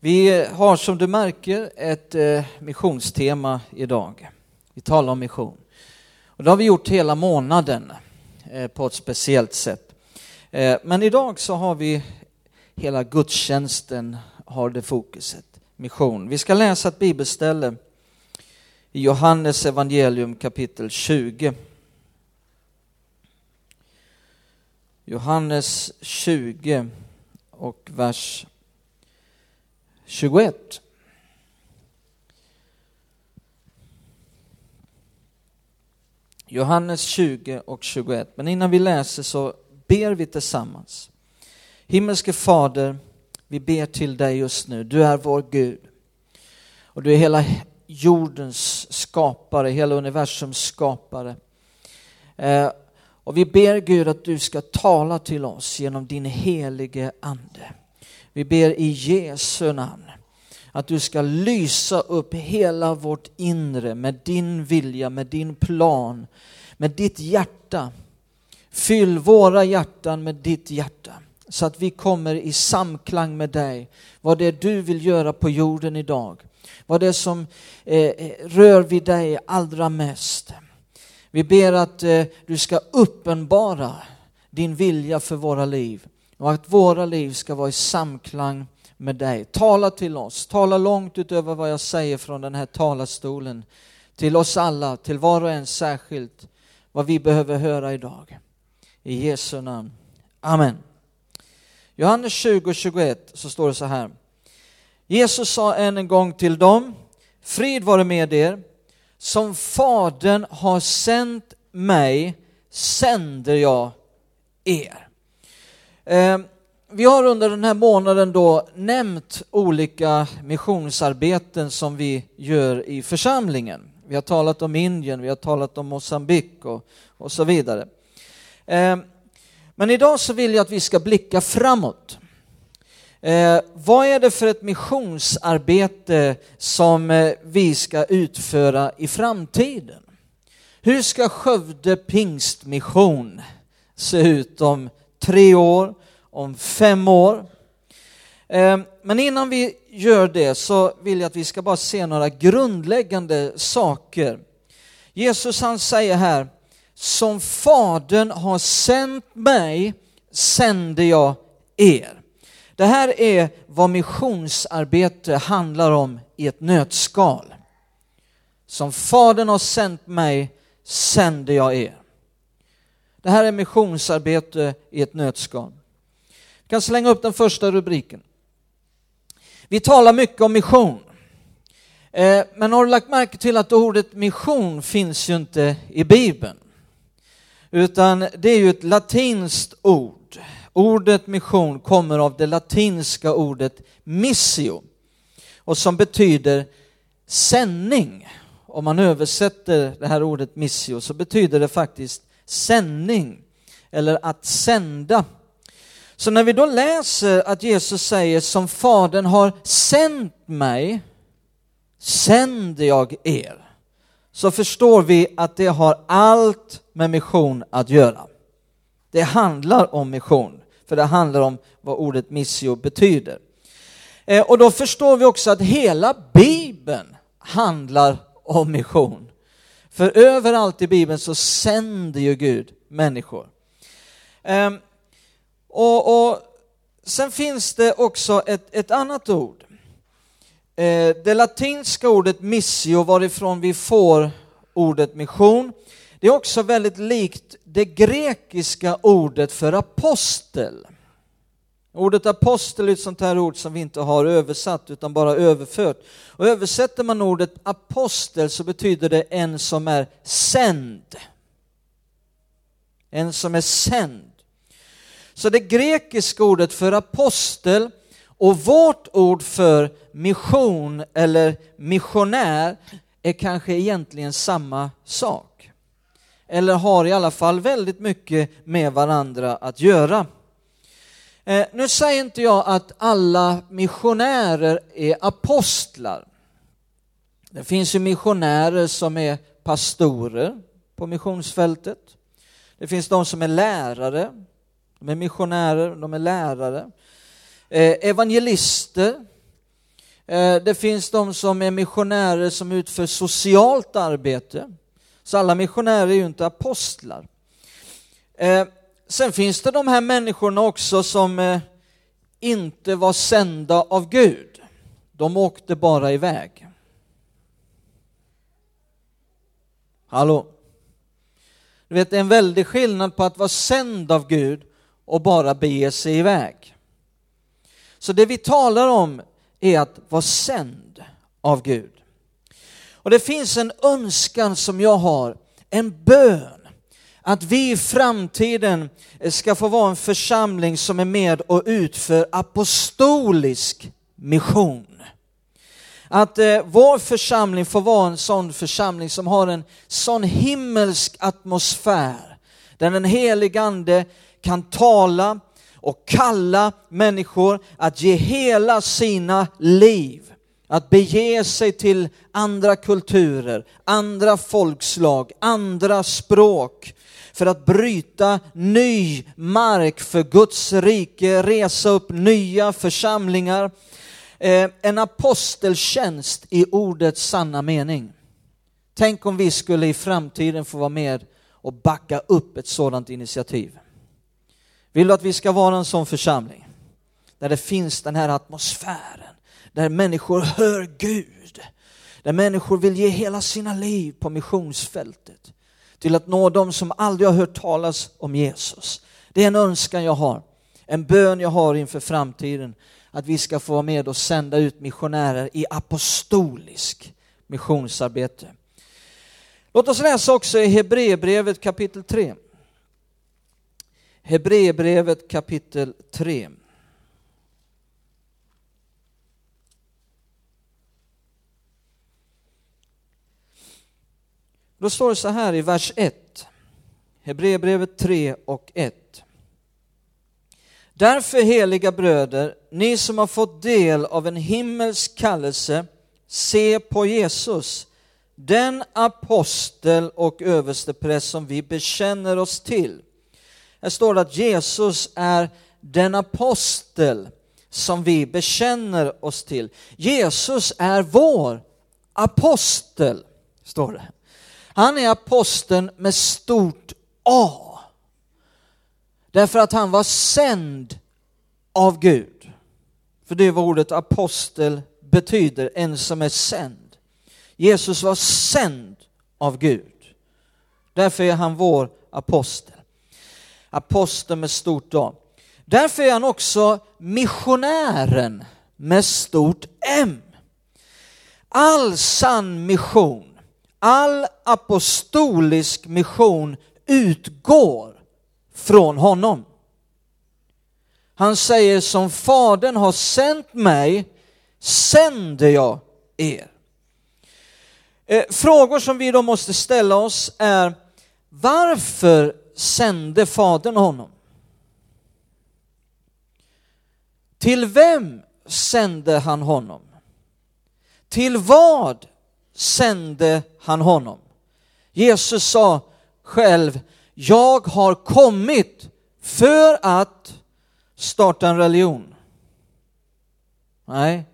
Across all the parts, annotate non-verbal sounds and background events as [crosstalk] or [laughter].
Vi har som du märker ett eh, missionstema idag. Vi talar om mission. Och det har vi gjort hela månaden eh, på ett speciellt sätt. Eh, men idag så har vi hela gudstjänsten har det fokuset, mission. Vi ska läsa ett bibelställe i Johannes evangelium kapitel 20. Johannes 20 och vers 21. Johannes 20 och 21. Men innan vi läser så ber vi tillsammans. Himmelske Fader, vi ber till dig just nu. Du är vår Gud. Och du är hela jordens skapare, hela universums skapare. Eh, och vi ber Gud att du ska tala till oss genom din helige Ande. Vi ber i Jesu namn att du ska lysa upp hela vårt inre med din vilja, med din plan, med ditt hjärta. Fyll våra hjärtan med ditt hjärta så att vi kommer i samklang med dig. Vad det är du vill göra på jorden idag. Vad det är som eh, rör vid dig allra mest. Vi ber att eh, du ska uppenbara din vilja för våra liv och att våra liv ska vara i samklang med dig. Tala till oss, tala långt utöver vad jag säger från den här talarstolen. Till oss alla, till var och en särskilt, vad vi behöver höra idag. I Jesu namn. Amen. Johannes 20 21 så står det så här. Jesus sa än en gång till dem, frid vare med er, som Fadern har sänt mig sänder jag er. Ehm, vi har under den här månaden då nämnt olika missionsarbeten som vi gör i församlingen. Vi har talat om Indien, vi har talat om Mosambik och, och så vidare. Ehm, men idag så vill jag att vi ska blicka framåt. Eh, vad är det för ett missionsarbete som eh, vi ska utföra i framtiden? Hur ska Skövde pingstmission se ut om tre år, om fem år. Ehm, men innan vi gör det så vill jag att vi ska bara se några grundläggande saker. Jesus han säger här, som Fadern har sänt mig sänder jag er. Det här är vad missionsarbete handlar om i ett nötskal. Som Fadern har sänt mig sänder jag er. Det här är missionsarbete i ett nötskal. Vi kan slänga upp den första rubriken. Vi talar mycket om mission. Eh, men har du lagt märke till att ordet mission finns ju inte i Bibeln? Utan det är ju ett latinskt ord. Ordet mission kommer av det latinska ordet missio och som betyder sändning. Om man översätter det här ordet missio så betyder det faktiskt sändning eller att sända. Så när vi då läser att Jesus säger som Fadern har sänt mig, sänder jag er, så förstår vi att det har allt med mission att göra. Det handlar om mission, för det handlar om vad ordet missio betyder. Eh, och då förstår vi också att hela Bibeln handlar om mission. För överallt i Bibeln så sänder ju Gud människor. Ehm, och, och, Sen finns det också ett, ett annat ord. Eh, det latinska ordet missio, varifrån vi får ordet mission, det är också väldigt likt det grekiska ordet för apostel. Ordet apostel är ett sånt här ord som vi inte har översatt utan bara överfört. Och översätter man ordet apostel så betyder det en som är sänd. En som är sänd. Så det grekiska ordet för apostel och vårt ord för mission eller missionär är kanske egentligen samma sak. Eller har i alla fall väldigt mycket med varandra att göra. Eh, nu säger inte jag att alla missionärer är apostlar. Det finns ju missionärer som är pastorer på missionsfältet. Det finns de som är lärare, de är missionärer, de är lärare. Eh, evangelister, Eh, det finns de som är missionärer som utför socialt arbete. Så alla missionärer är ju inte apostlar. Eh, sen finns det de här människorna också som eh, inte var sända av Gud. De åkte bara iväg. Hallå? Du vet, det är en väldig skillnad på att vara sänd av Gud och bara bege sig iväg. Så det vi talar om är att vara sänd av Gud. Och det finns en önskan som jag har, en bön, att vi i framtiden ska få vara en församling som är med och utför apostolisk mission. Att eh, vår församling får vara en sån församling som har en sån himmelsk atmosfär, där den helige Ande kan tala och kalla människor att ge hela sina liv, att bege sig till andra kulturer, andra folkslag, andra språk, för att bryta ny mark för Guds rike, resa upp nya församlingar. Eh, en aposteltjänst i ordets sanna mening. Tänk om vi skulle i framtiden få vara med och backa upp ett sådant initiativ. Vill du att vi ska vara en sån församling? Där det finns den här atmosfären, där människor hör Gud, där människor vill ge hela sina liv på missionsfältet till att nå dem som aldrig har hört talas om Jesus. Det är en önskan jag har, en bön jag har inför framtiden, att vi ska få vara med och sända ut missionärer i apostolisk missionsarbete. Låt oss läsa också i Hebreerbrevet kapitel 3. Hebreerbrevet kapitel 3. Då står det så här i vers 1, Hebreerbrevet 3 och 1. Därför heliga bröder, ni som har fått del av en himmelsk kallelse, se på Jesus, den apostel och överstepräst som vi bekänner oss till. Här står det att Jesus är den apostel som vi bekänner oss till. Jesus är vår apostel, står det. Han är aposteln med stort A. Därför att han var sänd av Gud. För det är vad ordet apostel betyder, en som är sänd. Jesus var sänd av Gud. Därför är han vår apostel. Aposteln med stort A. Därför är han också missionären med stort M. All sann mission all apostolisk mission utgår från honom. Han säger som Fadern har sänt mig sänder jag er. Eh, frågor som vi då måste ställa oss är varför sände Fadern honom? Till vem sände han honom? Till vad sände han honom. Jesus sa själv, jag har kommit för att starta en religion. Nej,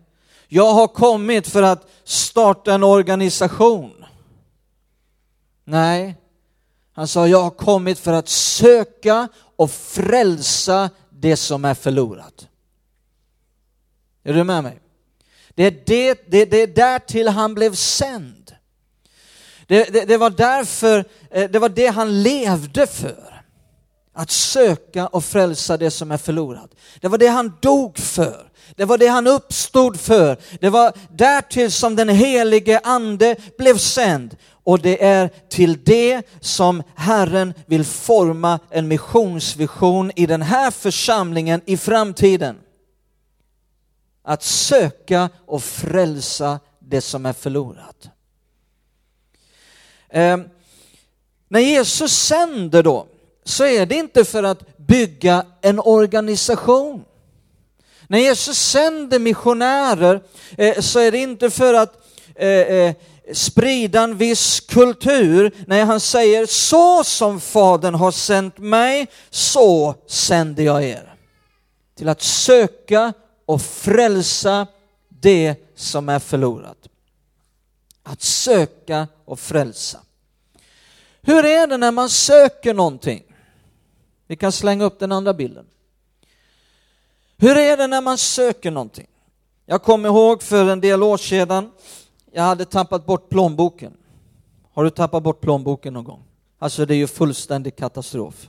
jag har kommit för att starta en organisation. Nej, han sa, jag har kommit för att söka och frälsa det som är förlorat. Är du med mig? Det är, det, det, det är därtill han blev sänd. Det, det, det, var därför, eh, det var det han levde för. Att söka och frälsa det som är förlorat. Det var det han dog för. Det var det han uppstod för. Det var därtill som den helige ande blev sänd. Och det är till det som Herren vill forma en missionsvision i den här församlingen i framtiden att söka och frälsa det som är förlorat. Eh, när Jesus sänder då, så är det inte för att bygga en organisation. När Jesus sänder missionärer eh, så är det inte för att eh, eh sprida en viss kultur. när han säger så som Fadern har sänt mig, så sänder jag er. Till att söka och frälsa det som är förlorat. Att söka och frälsa. Hur är det när man söker någonting? Vi kan slänga upp den andra bilden. Hur är det när man söker någonting? Jag kommer ihåg för en del år sedan, jag hade tappat bort plånboken. Har du tappat bort plånboken någon gång? Alltså det är ju fullständig katastrof.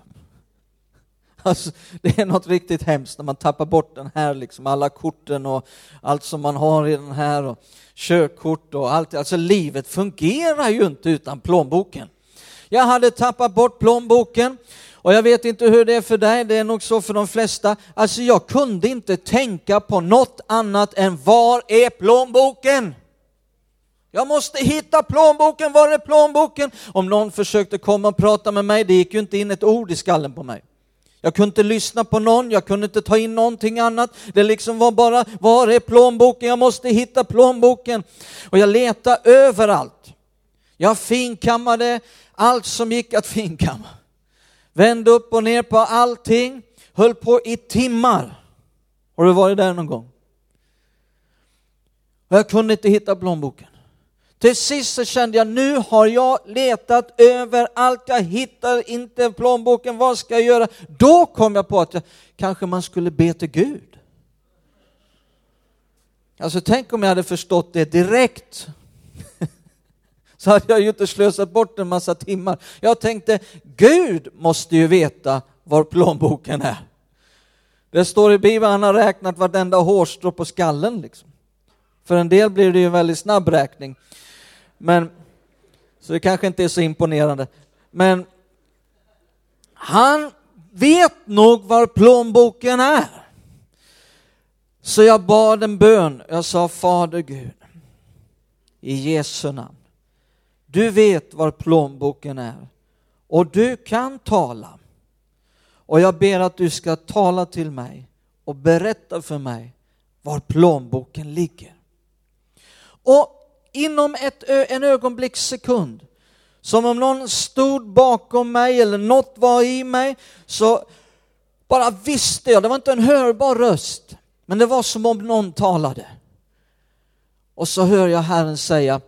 Alltså, det är något riktigt hemskt när man tappar bort den här, liksom, alla korten och allt som man har i den här, och körkort och allt. Alltså livet fungerar ju inte utan plånboken. Jag hade tappat bort plånboken och jag vet inte hur det är för dig, det är nog så för de flesta. Alltså jag kunde inte tänka på något annat än var är plånboken? Jag måste hitta plånboken, var är plånboken? Om någon försökte komma och prata med mig, det gick ju inte in ett ord i skallen på mig. Jag kunde inte lyssna på någon, jag kunde inte ta in någonting annat. Det liksom var bara, var är plånboken? Jag måste hitta plånboken. Och jag letade överallt. Jag finkammade allt som gick att finkamma. Vände upp och ner på allting, höll på i timmar. Har du varit där någon gång? Och jag kunde inte hitta plånboken. Till sist så kände jag, nu har jag letat överallt, jag hittar inte plånboken, vad ska jag göra? Då kom jag på att jag, kanske man skulle be till Gud. Alltså tänk om jag hade förstått det direkt. [laughs] Så hade jag ju inte slösat bort en massa timmar. Jag tänkte, Gud måste ju veta var plånboken är. Det står i Bibeln, han har räknat vartenda hårstrå på skallen. Liksom. För en del blir det ju en väldigt snabb räkning. Men, så det kanske inte är så imponerande. Men han vet nog var plånboken är. Så jag bad en bön. Jag sa Fader Gud, i Jesu namn. Du vet var plånboken är och du kan tala. Och jag ber att du ska tala till mig och berätta för mig var plånboken ligger. Och inom ett, en ögonblickssekund, som om någon stod bakom mig eller något var i mig, så bara visste jag, det var inte en hörbar röst, men det var som om någon talade. Och så hör jag Herren säga,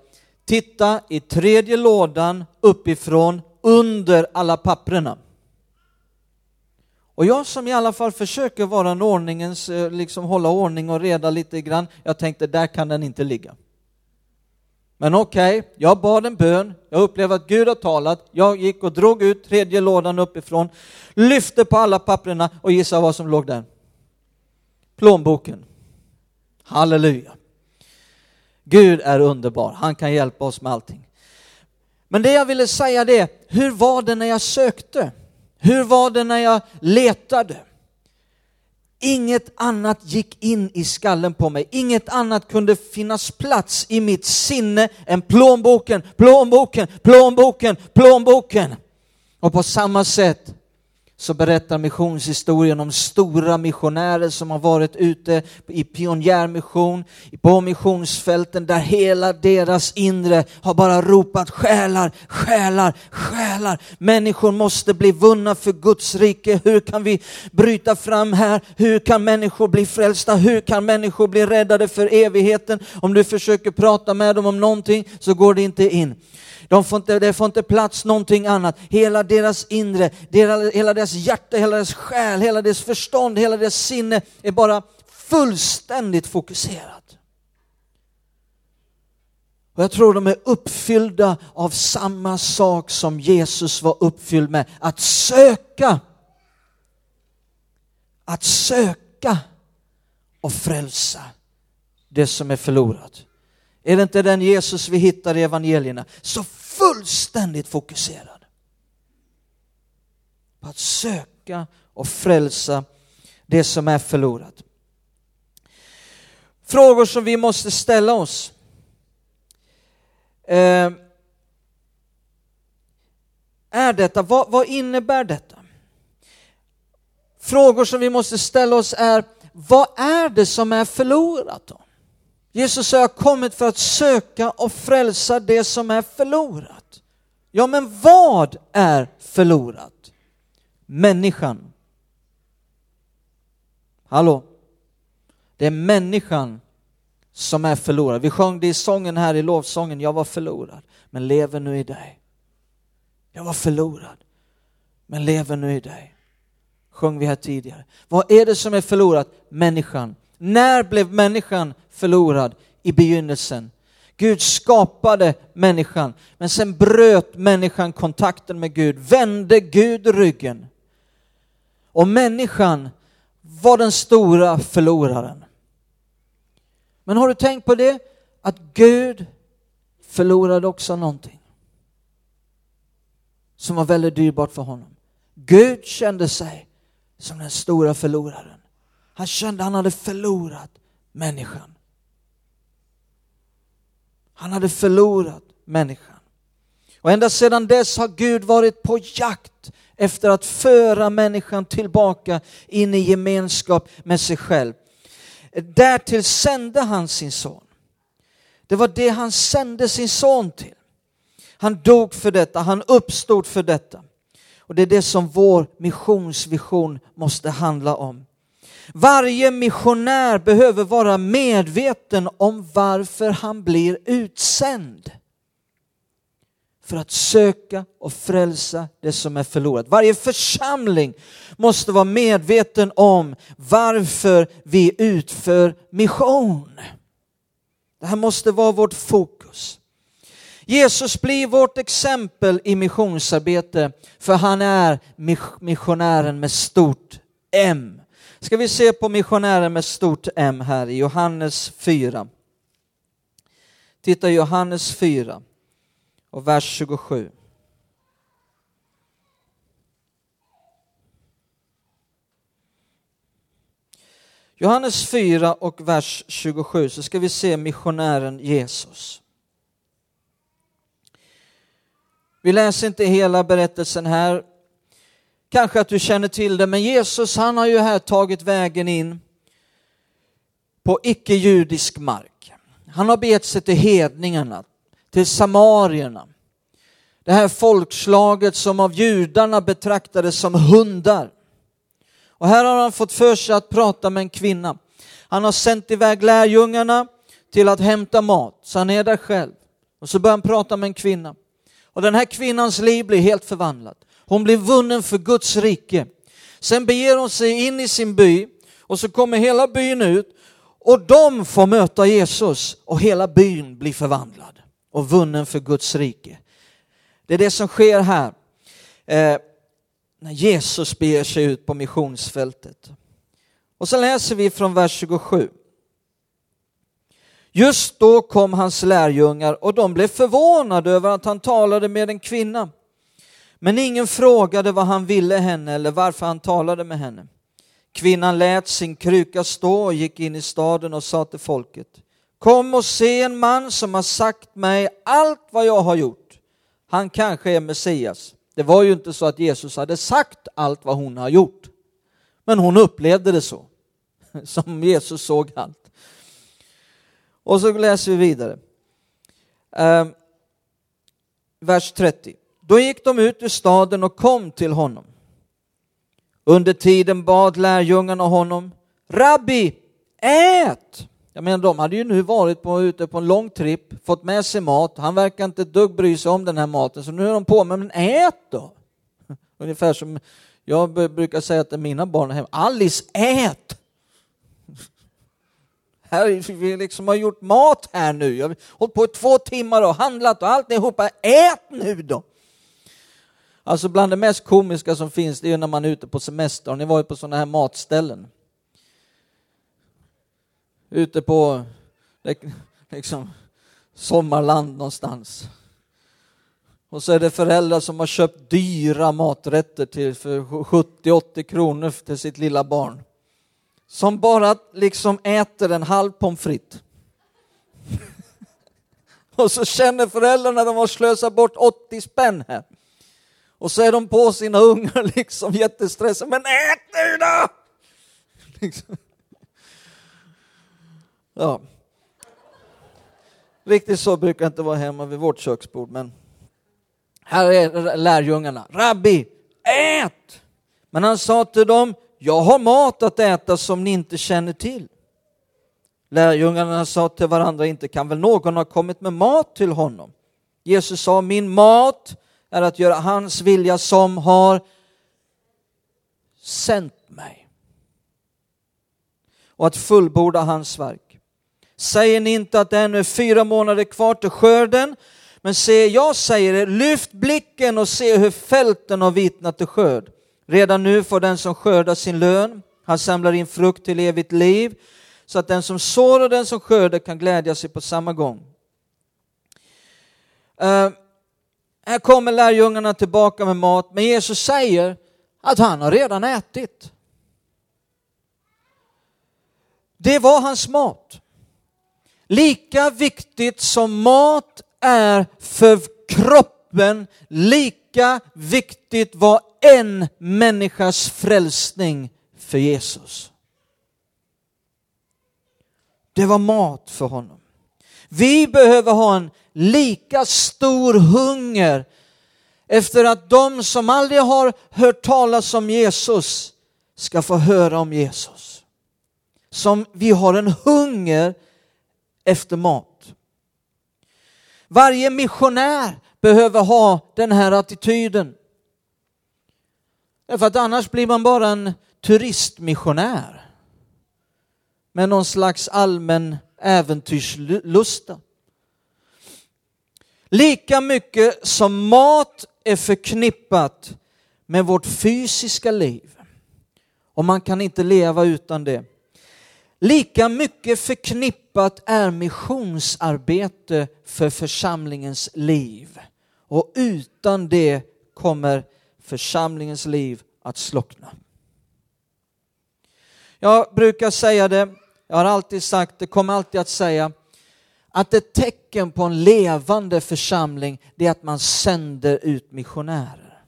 titta i tredje lådan uppifrån under alla papprena. Och jag som i alla fall försöker vara en ordningens, eh, liksom hålla ordning och reda lite grann, jag tänkte där kan den inte ligga. Men okej, okay, jag bad en bön, jag upplevde att Gud har talat, jag gick och drog ut tredje lådan uppifrån, lyfte på alla papperna och gissa vad som låg där? Plånboken. Halleluja. Gud är underbar, han kan hjälpa oss med allting. Men det jag ville säga det, hur var det när jag sökte? Hur var det när jag letade? Inget annat gick in i skallen på mig. Inget annat kunde finnas plats i mitt sinne än plånboken, plånboken, plånboken, plånboken. Och på samma sätt så berättar missionshistorien om stora missionärer som har varit ute i pionjärmission, på missionsfälten där hela deras inre har bara ropat själar, själar, själar. Människor måste bli vunna för Guds rike. Hur kan vi bryta fram här? Hur kan människor bli frälsta? Hur kan människor bli räddade för evigheten? Om du försöker prata med dem om någonting så går det inte in. De får inte, det får inte plats någonting annat. Hela deras inre, hela deras hjärta, hela deras själ, hela deras förstånd, hela deras sinne är bara fullständigt fokuserat. Och jag tror de är uppfyllda av samma sak som Jesus var uppfylld med, att söka. Att söka och frälsa det som är förlorat. Är det inte den Jesus vi hittar i evangelierna? Så fullständigt fokuserad på att söka och frälsa det som är förlorat. Frågor som vi måste ställa oss. Eh, är detta, vad, vad innebär detta? Frågor som vi måste ställa oss är, vad är det som är förlorat då? Jesus har kommit för att söka och frälsa det som är förlorat. Ja, men vad är förlorat? Människan. Hallå? Det är människan som är förlorad. Vi sjöng det i sången här i lovsången, jag var förlorad, men lever nu i dig. Jag var förlorad, men lever nu i dig. Sjöng vi här tidigare. Vad är det som är förlorat? Människan. När blev människan förlorad? I begynnelsen. Gud skapade människan, men sen bröt människan kontakten med Gud, vände Gud ryggen. Och människan var den stora förloraren. Men har du tänkt på det? Att Gud förlorade också någonting som var väldigt dyrbart för honom. Gud kände sig som den stora förloraren. Han kände att han hade förlorat människan. Han hade förlorat människan. Och ända sedan dess har Gud varit på jakt efter att föra människan tillbaka in i gemenskap med sig själv. Därtill sände han sin son. Det var det han sände sin son till. Han dog för detta, han uppstod för detta. Och det är det som vår missionsvision måste handla om. Varje missionär behöver vara medveten om varför han blir utsänd. För att söka och frälsa det som är förlorat. Varje församling måste vara medveten om varför vi utför mission. Det här måste vara vårt fokus. Jesus blir vårt exempel i missionsarbete för han är missionären med stort M. Ska vi se på missionären med stort M här i Johannes 4. Titta Johannes 4 och vers 27. Johannes 4 och vers 27 så ska vi se missionären Jesus. Vi läser inte hela berättelsen här. Kanske att du känner till det, men Jesus han har ju här tagit vägen in på icke-judisk mark. Han har begett sig till hedningarna, till samarierna. Det här folkslaget som av judarna betraktades som hundar. Och här har han fått för sig att prata med en kvinna. Han har sänt iväg lärjungarna till att hämta mat, så han är där själv. Och så börjar han prata med en kvinna. Och den här kvinnans liv blir helt förvandlat. Hon blir vunnen för Guds rike. Sen beger hon sig in i sin by och så kommer hela byn ut och de får möta Jesus och hela byn blir förvandlad och vunnen för Guds rike. Det är det som sker här eh, när Jesus beger sig ut på missionsfältet. Och så läser vi från vers 27. Just då kom hans lärjungar och de blev förvånade över att han talade med en kvinna. Men ingen frågade vad han ville henne eller varför han talade med henne. Kvinnan lät sin kruka stå och gick in i staden och sa till folket Kom och se en man som har sagt mig allt vad jag har gjort. Han kanske är Messias. Det var ju inte så att Jesus hade sagt allt vad hon har gjort. Men hon upplevde det så, [laughs] som Jesus såg allt. Och så läser vi vidare. Ehm, vers 30. Då gick de ut ur staden och kom till honom. Under tiden bad lärjungarna honom, Rabbi, ät! Jag menar, de hade ju nu varit på, ute på en lång tripp, fått med sig mat, han verkar inte ett dugg bry sig om den här maten, så nu är de på, men ät då! [laughs] Ungefär som jag brukar säga till mina barn hemma, Alice, ät! [laughs] Här, vi liksom har gjort mat här nu, jag har hållit på i två timmar och handlat och alltihopa, ät nu då! Alltså bland det mest komiska som finns det är ju när man är ute på semester. Har ni varit på sådana här matställen? Ute på liksom, sommarland någonstans. Och så är det föräldrar som har köpt dyra maträtter till för 70-80 kronor till sitt lilla barn. Som bara liksom äter en halv pommes frites. [laughs] Och så känner föräldrarna att de har slösat bort 80 spänn här. Och så är de på sina ungar [laughs] liksom jättestressade. Men ät nu då! [laughs] Liksom. Ja. Riktigt så brukar jag inte vara hemma vid vårt köksbord, men här är lärjungarna. Rabbi, ät! Men han sa till dem, jag har mat att äta som ni inte känner till. Lärjungarna sa till varandra, inte kan väl någon ha kommit med mat till honom? Jesus sa, min mat är att göra hans vilja som har sänt mig. Och att fullborda hans verk. Säger ni inte att det ännu är fyra månader kvar till skörden? Men se, jag säger er, lyft blicken och se hur fälten har vitnat till skörd. Redan nu får den som skördar sin lön, han samlar in frukt till evigt liv, så att den som sår och den som skördar kan glädja sig på samma gång. Uh, här kommer lärjungarna tillbaka med mat, men Jesus säger att han har redan ätit. Det var hans mat. Lika viktigt som mat är för kroppen, lika viktigt var en människas frälsning för Jesus. Det var mat för honom. Vi behöver ha en lika stor hunger efter att de som aldrig har hört talas om Jesus ska få höra om Jesus. Som vi har en hunger efter mat. Varje missionär behöver ha den här attityden. Därför att annars blir man bara en turistmissionär med någon slags allmän äventyrslusta. Lika mycket som mat är förknippat med vårt fysiska liv och man kan inte leva utan det. Lika mycket förknippat är missionsarbete för församlingens liv och utan det kommer församlingens liv att slockna. Jag brukar säga det, jag har alltid sagt det, kommer alltid att säga att ett tecken på en levande församling det är att man sänder ut missionärer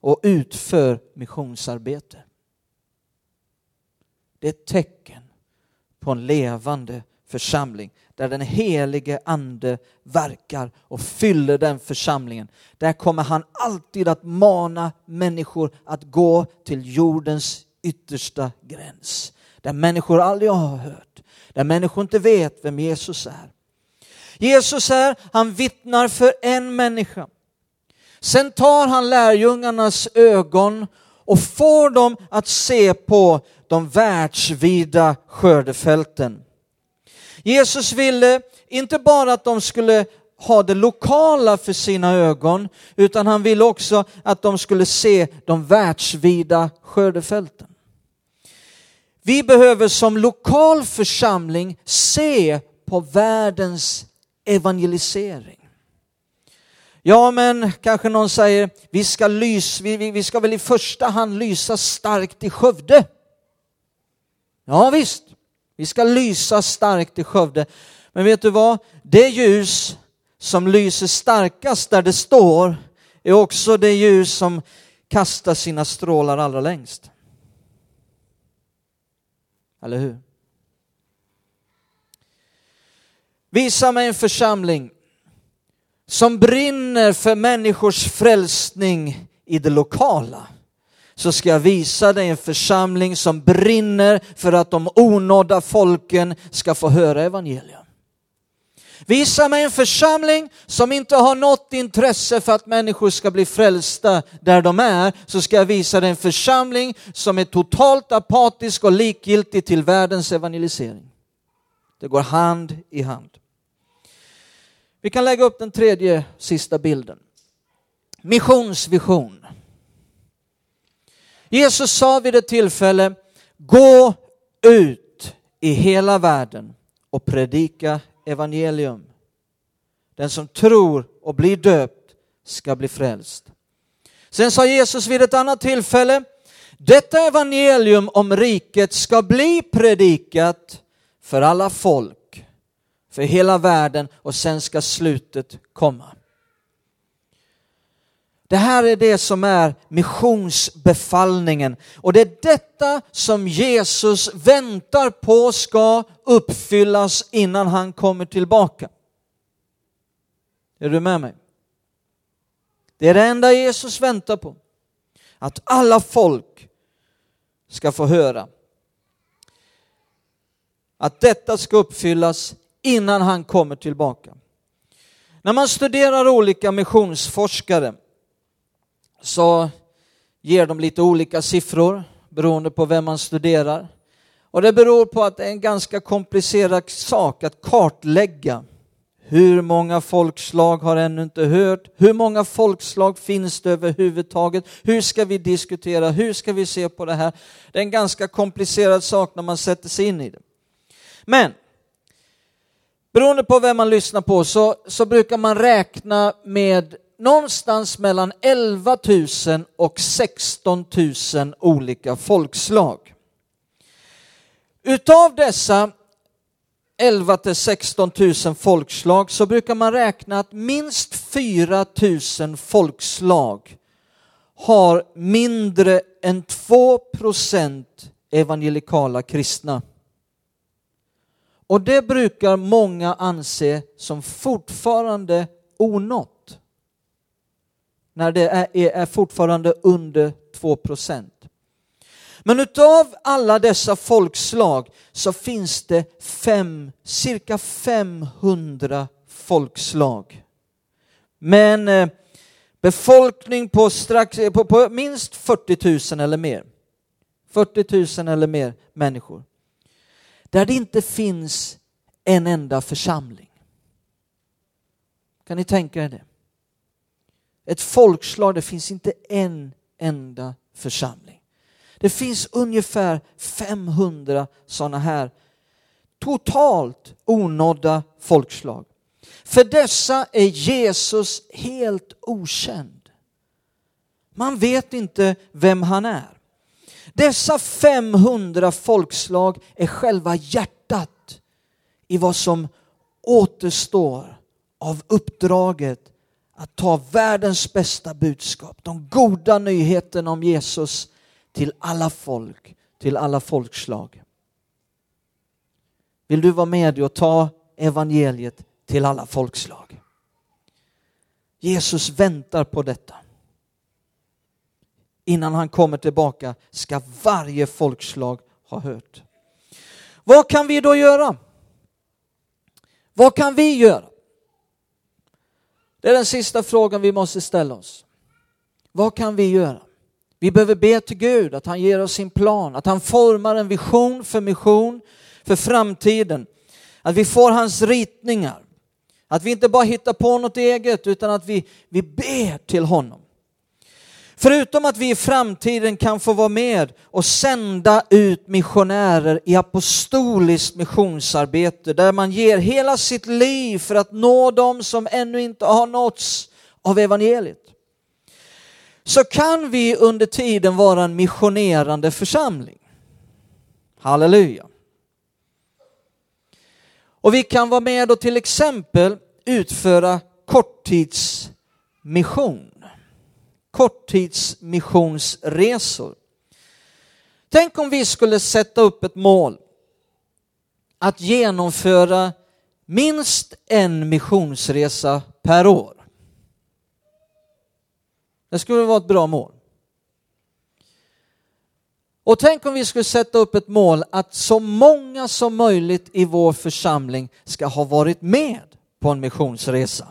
och utför missionsarbete. Det är ett tecken på en levande församling där den helige ande verkar och fyller den församlingen. Där kommer han alltid att mana människor att gå till jordens yttersta gräns. Där människor aldrig har hört, där människor inte vet vem Jesus är. Jesus är, han vittnar för en människa. Sen tar han lärjungarnas ögon och får dem att se på de världsvida skördefälten. Jesus ville inte bara att de skulle ha det lokala för sina ögon, utan han ville också att de skulle se de världsvida skördefälten. Vi behöver som lokal församling se på världens evangelisering. Ja, men kanske någon säger, vi ska, lys, vi, vi, vi ska väl i första hand lysa starkt i Skövde. Ja visst, vi ska lysa starkt i Skövde. Men vet du vad? Det ljus som lyser starkast där det står är också det ljus som kastar sina strålar allra längst. Eller hur? Visa mig en församling som brinner för människors frälsning i det lokala så ska jag visa dig en församling som brinner för att de onådda folken ska få höra evangelium. Visa mig en församling som inte har något intresse för att människor ska bli frälsta där de är, så ska jag visa dig en församling som är totalt apatisk och likgiltig till världens evangelisering. Det går hand i hand. Vi kan lägga upp den tredje sista bilden. Missionsvision. Jesus sa vid ett tillfälle, gå ut i hela världen och predika evangelium. Den som tror och blir döpt ska bli frälst. Sen sa Jesus vid ett annat tillfälle, detta evangelium om riket ska bli predikat för alla folk, för hela världen och sen ska slutet komma. Det här är det som är missionsbefallningen och det är detta som Jesus väntar på ska uppfyllas innan han kommer tillbaka. Är du med mig? Det är det enda Jesus väntar på. Att alla folk ska få höra. att detta ska uppfyllas innan han kommer tillbaka. När man studerar olika missionsforskare så ger de lite olika siffror beroende på vem man studerar. Och det beror på att det är en ganska komplicerad sak att kartlägga. Hur många folkslag har ännu inte hört? Hur många folkslag finns det överhuvudtaget? Hur ska vi diskutera? Hur ska vi se på det här? Det är en ganska komplicerad sak när man sätter sig in i det. Men beroende på vem man lyssnar på så, så brukar man räkna med någonstans mellan 11 000 och 16 000 olika folkslag. Utav dessa 11 till 16 000 folkslag så brukar man räkna att minst 4 000 folkslag har mindre än 2 procent evangelikala kristna. Och det brukar många anse som fortfarande onått. När det är, är fortfarande under 2 procent. Men utav alla dessa folkslag så finns det fem, cirka 500 folkslag. Men eh, befolkning på, strax, eh, på, på minst 40 000 eller mer. 40 000 eller mer människor. Där det inte finns en enda församling. Kan ni tänka er det? Ett folkslag, det finns inte en enda församling. Det finns ungefär 500 sådana här totalt onådda folkslag. För dessa är Jesus helt okänd. Man vet inte vem han är. Dessa 500 folkslag är själva hjärtat i vad som återstår av uppdraget att ta världens bästa budskap, de goda nyheterna om Jesus till alla folk, till alla folkslag. Vill du vara med och ta evangeliet till alla folkslag? Jesus väntar på detta. Innan han kommer tillbaka ska varje folkslag ha hört. Vad kan vi då göra? Vad kan vi göra? Det är den sista frågan vi måste ställa oss. Vad kan vi göra? Vi behöver be till Gud att han ger oss sin plan, att han formar en vision för mission, för framtiden. Att vi får hans ritningar. Att vi inte bara hittar på något eget utan att vi, vi ber till honom. Förutom att vi i framtiden kan få vara med och sända ut missionärer i apostoliskt missionsarbete där man ger hela sitt liv för att nå dem som ännu inte har nåtts av evangeliet så kan vi under tiden vara en missionerande församling. Halleluja. Och vi kan vara med och till exempel utföra korttidsmission. Korttidsmissionsresor. Tänk om vi skulle sätta upp ett mål att genomföra minst en missionsresa per år. Det skulle vara ett bra mål. Och tänk om vi skulle sätta upp ett mål att så många som möjligt i vår församling ska ha varit med på en missionsresa.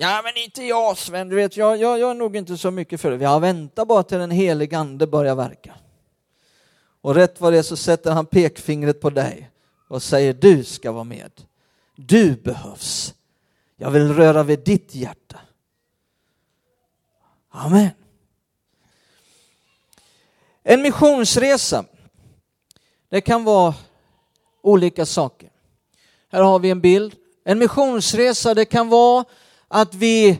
Ja, men inte jag Sven, du vet, jag, jag gör nog inte så mycket för det. Jag väntar bara till den helige ande börjar verka. Och rätt vad det är så sätter han pekfingret på dig och säger du ska vara med. Du behövs. Jag vill röra vid ditt hjärta. Amen. En missionsresa, det kan vara olika saker. Här har vi en bild. En missionsresa, det kan vara att vi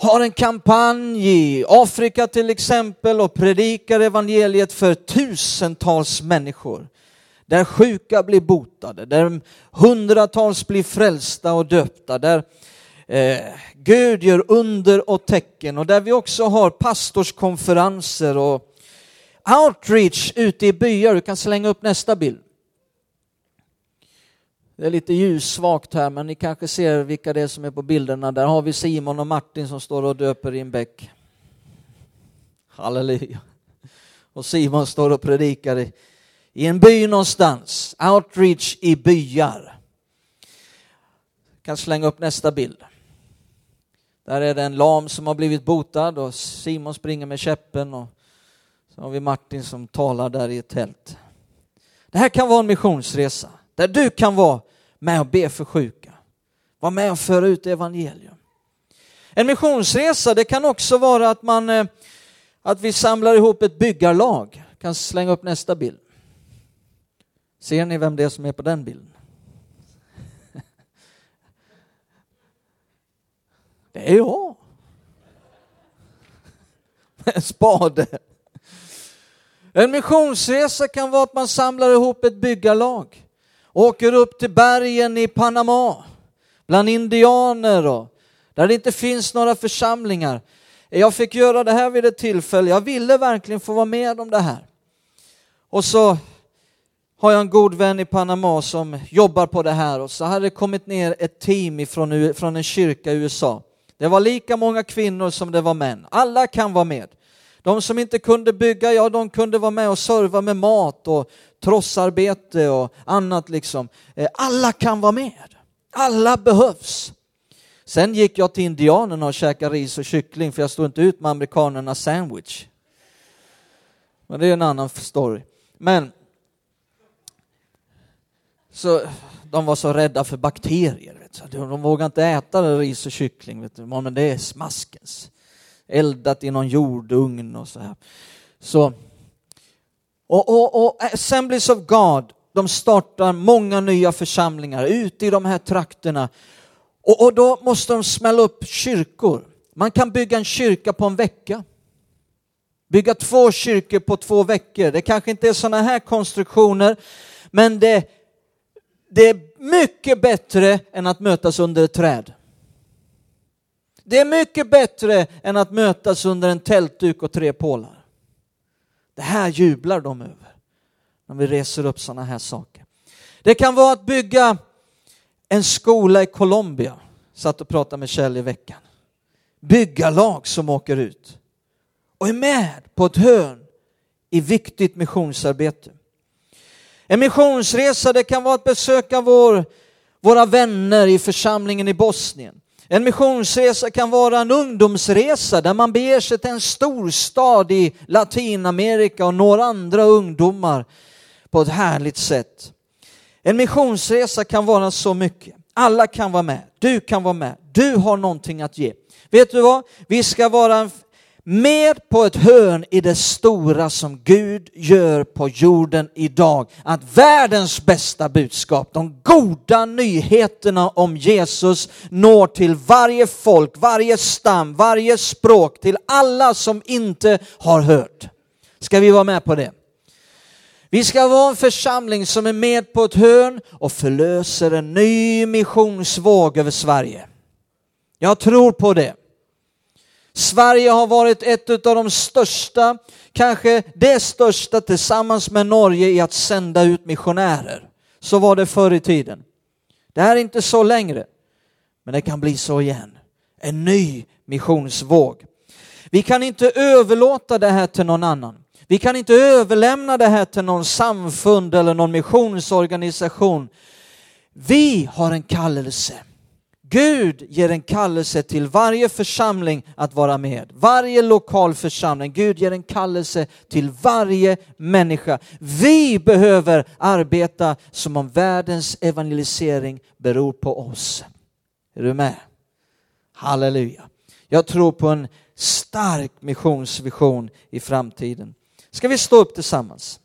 har en kampanj i Afrika till exempel och predikar evangeliet för tusentals människor. Där sjuka blir botade, där hundratals blir frälsta och döpta, där eh, Gud gör under och tecken och där vi också har pastorskonferenser och outreach ute i byar. Du kan slänga upp nästa bild. Det är lite ljussvagt här, men ni kanske ser vilka det är som är på bilderna. Där har vi Simon och Martin som står och döper i en bäck. Halleluja. Och Simon står och predikar i, i en by någonstans, outreach i byar. Jag kan slänga upp nästa bild. Där är det en lam som har blivit botad och Simon springer med käppen och så har vi Martin som talar där i ett tält. Det här kan vara en missionsresa där du kan vara med och be för sjuka. Vara med och föra ut evangelium. En missionsresa det kan också vara att man eh, att vi samlar ihop ett byggarlag. Jag kan slänga upp nästa bild. Ser ni vem det är som är på den bilden? [laughs] Det är jag. [laughs] Med en spade. En missionsresa kan vara att man samlar ihop ett byggarlag. Åker upp till bergen i Panama bland indianer och där det inte finns några församlingar. Jag fick göra det här vid ett tillfälle. Jag ville verkligen få vara med om det här. Och så har jag en god vän i Panama som jobbar på det här och så hade det kommit ner ett team ifrån, från en kyrka i USA. Det var lika många kvinnor som det var män. Alla kan vara med. De som inte kunde bygga, ja de kunde vara med och serva med mat och trossarbete och annat liksom. Eh, alla kan vara med. Alla behövs. Sen gick jag till indianerna och käkade ris och kyckling för jag stod inte ut med amerikanernas sandwich. Men det är en annan story. Men så de var så rädda för bakterier. Vet du. De vågade inte äta ris och kyckling. Vet du. Men det är smaskens. Eldat i någon jordugn och så här. Så, och, och, och eh, Assemblies of God, de startar många nya församlingar ute i de här trakterna. Och, och då måste de smälla upp kyrkor. Man kan bygga en kyrka på en vecka. Bygga två kyrkor på två veckor. Det kanske inte är sådana här konstruktioner, men det det är mycket bättre än att mötas under ett träd. Det är mycket bättre än att mötas under en tältduk och tre pålar. Det här jublar de över när vi reser upp sådana här saker. Det kan vara att bygga en skola i Colombia. Satt och pratade med Kjell i veckan. Byggarlag som åker ut och är med på ett hörn i viktigt missionsarbete. En missionsresa det kan vara att besöka vår, våra vänner i församlingen i Bosnien. En missionsresa kan vara en ungdomsresa där man beger sig till en storstad i Latinamerika och når andra ungdomar på ett härligt sätt. En missionsresa kan vara så mycket. Alla kan vara med. Du kan vara med. Du har någonting att ge. Vet du vad? Vi ska vara en med på ett hörn i det stora som Gud gör på jorden idag. Att världens bästa budskap, de goda nyheterna om Jesus når till varje folk, varje stam, varje språk, till alla som inte har hört. Ska vi vara med på det? Vi ska vara en församling som är med på ett hörn och förlöser en ny missionsvåg över Sverige. Jag tror på det. Sverige har varit ett av de största, kanske det största tillsammans med Norge i att sända ut missionärer. Så var det förr i tiden. Det här är inte så längre, men det kan bli så igen. En ny missionsvåg. Vi kan inte överlåta det här till någon annan. Vi kan inte överlämna det här till någon samfund eller någon missionsorganisation. Vi har en kallelse Gud ger en kallelse till varje församling att vara med. Varje lokal församling. Gud ger en kallelse till varje människa. Vi behöver arbeta som om världens evangelisering beror på oss. Är du med? Halleluja. Jag tror på en stark missionsvision i framtiden. Ska vi stå upp tillsammans?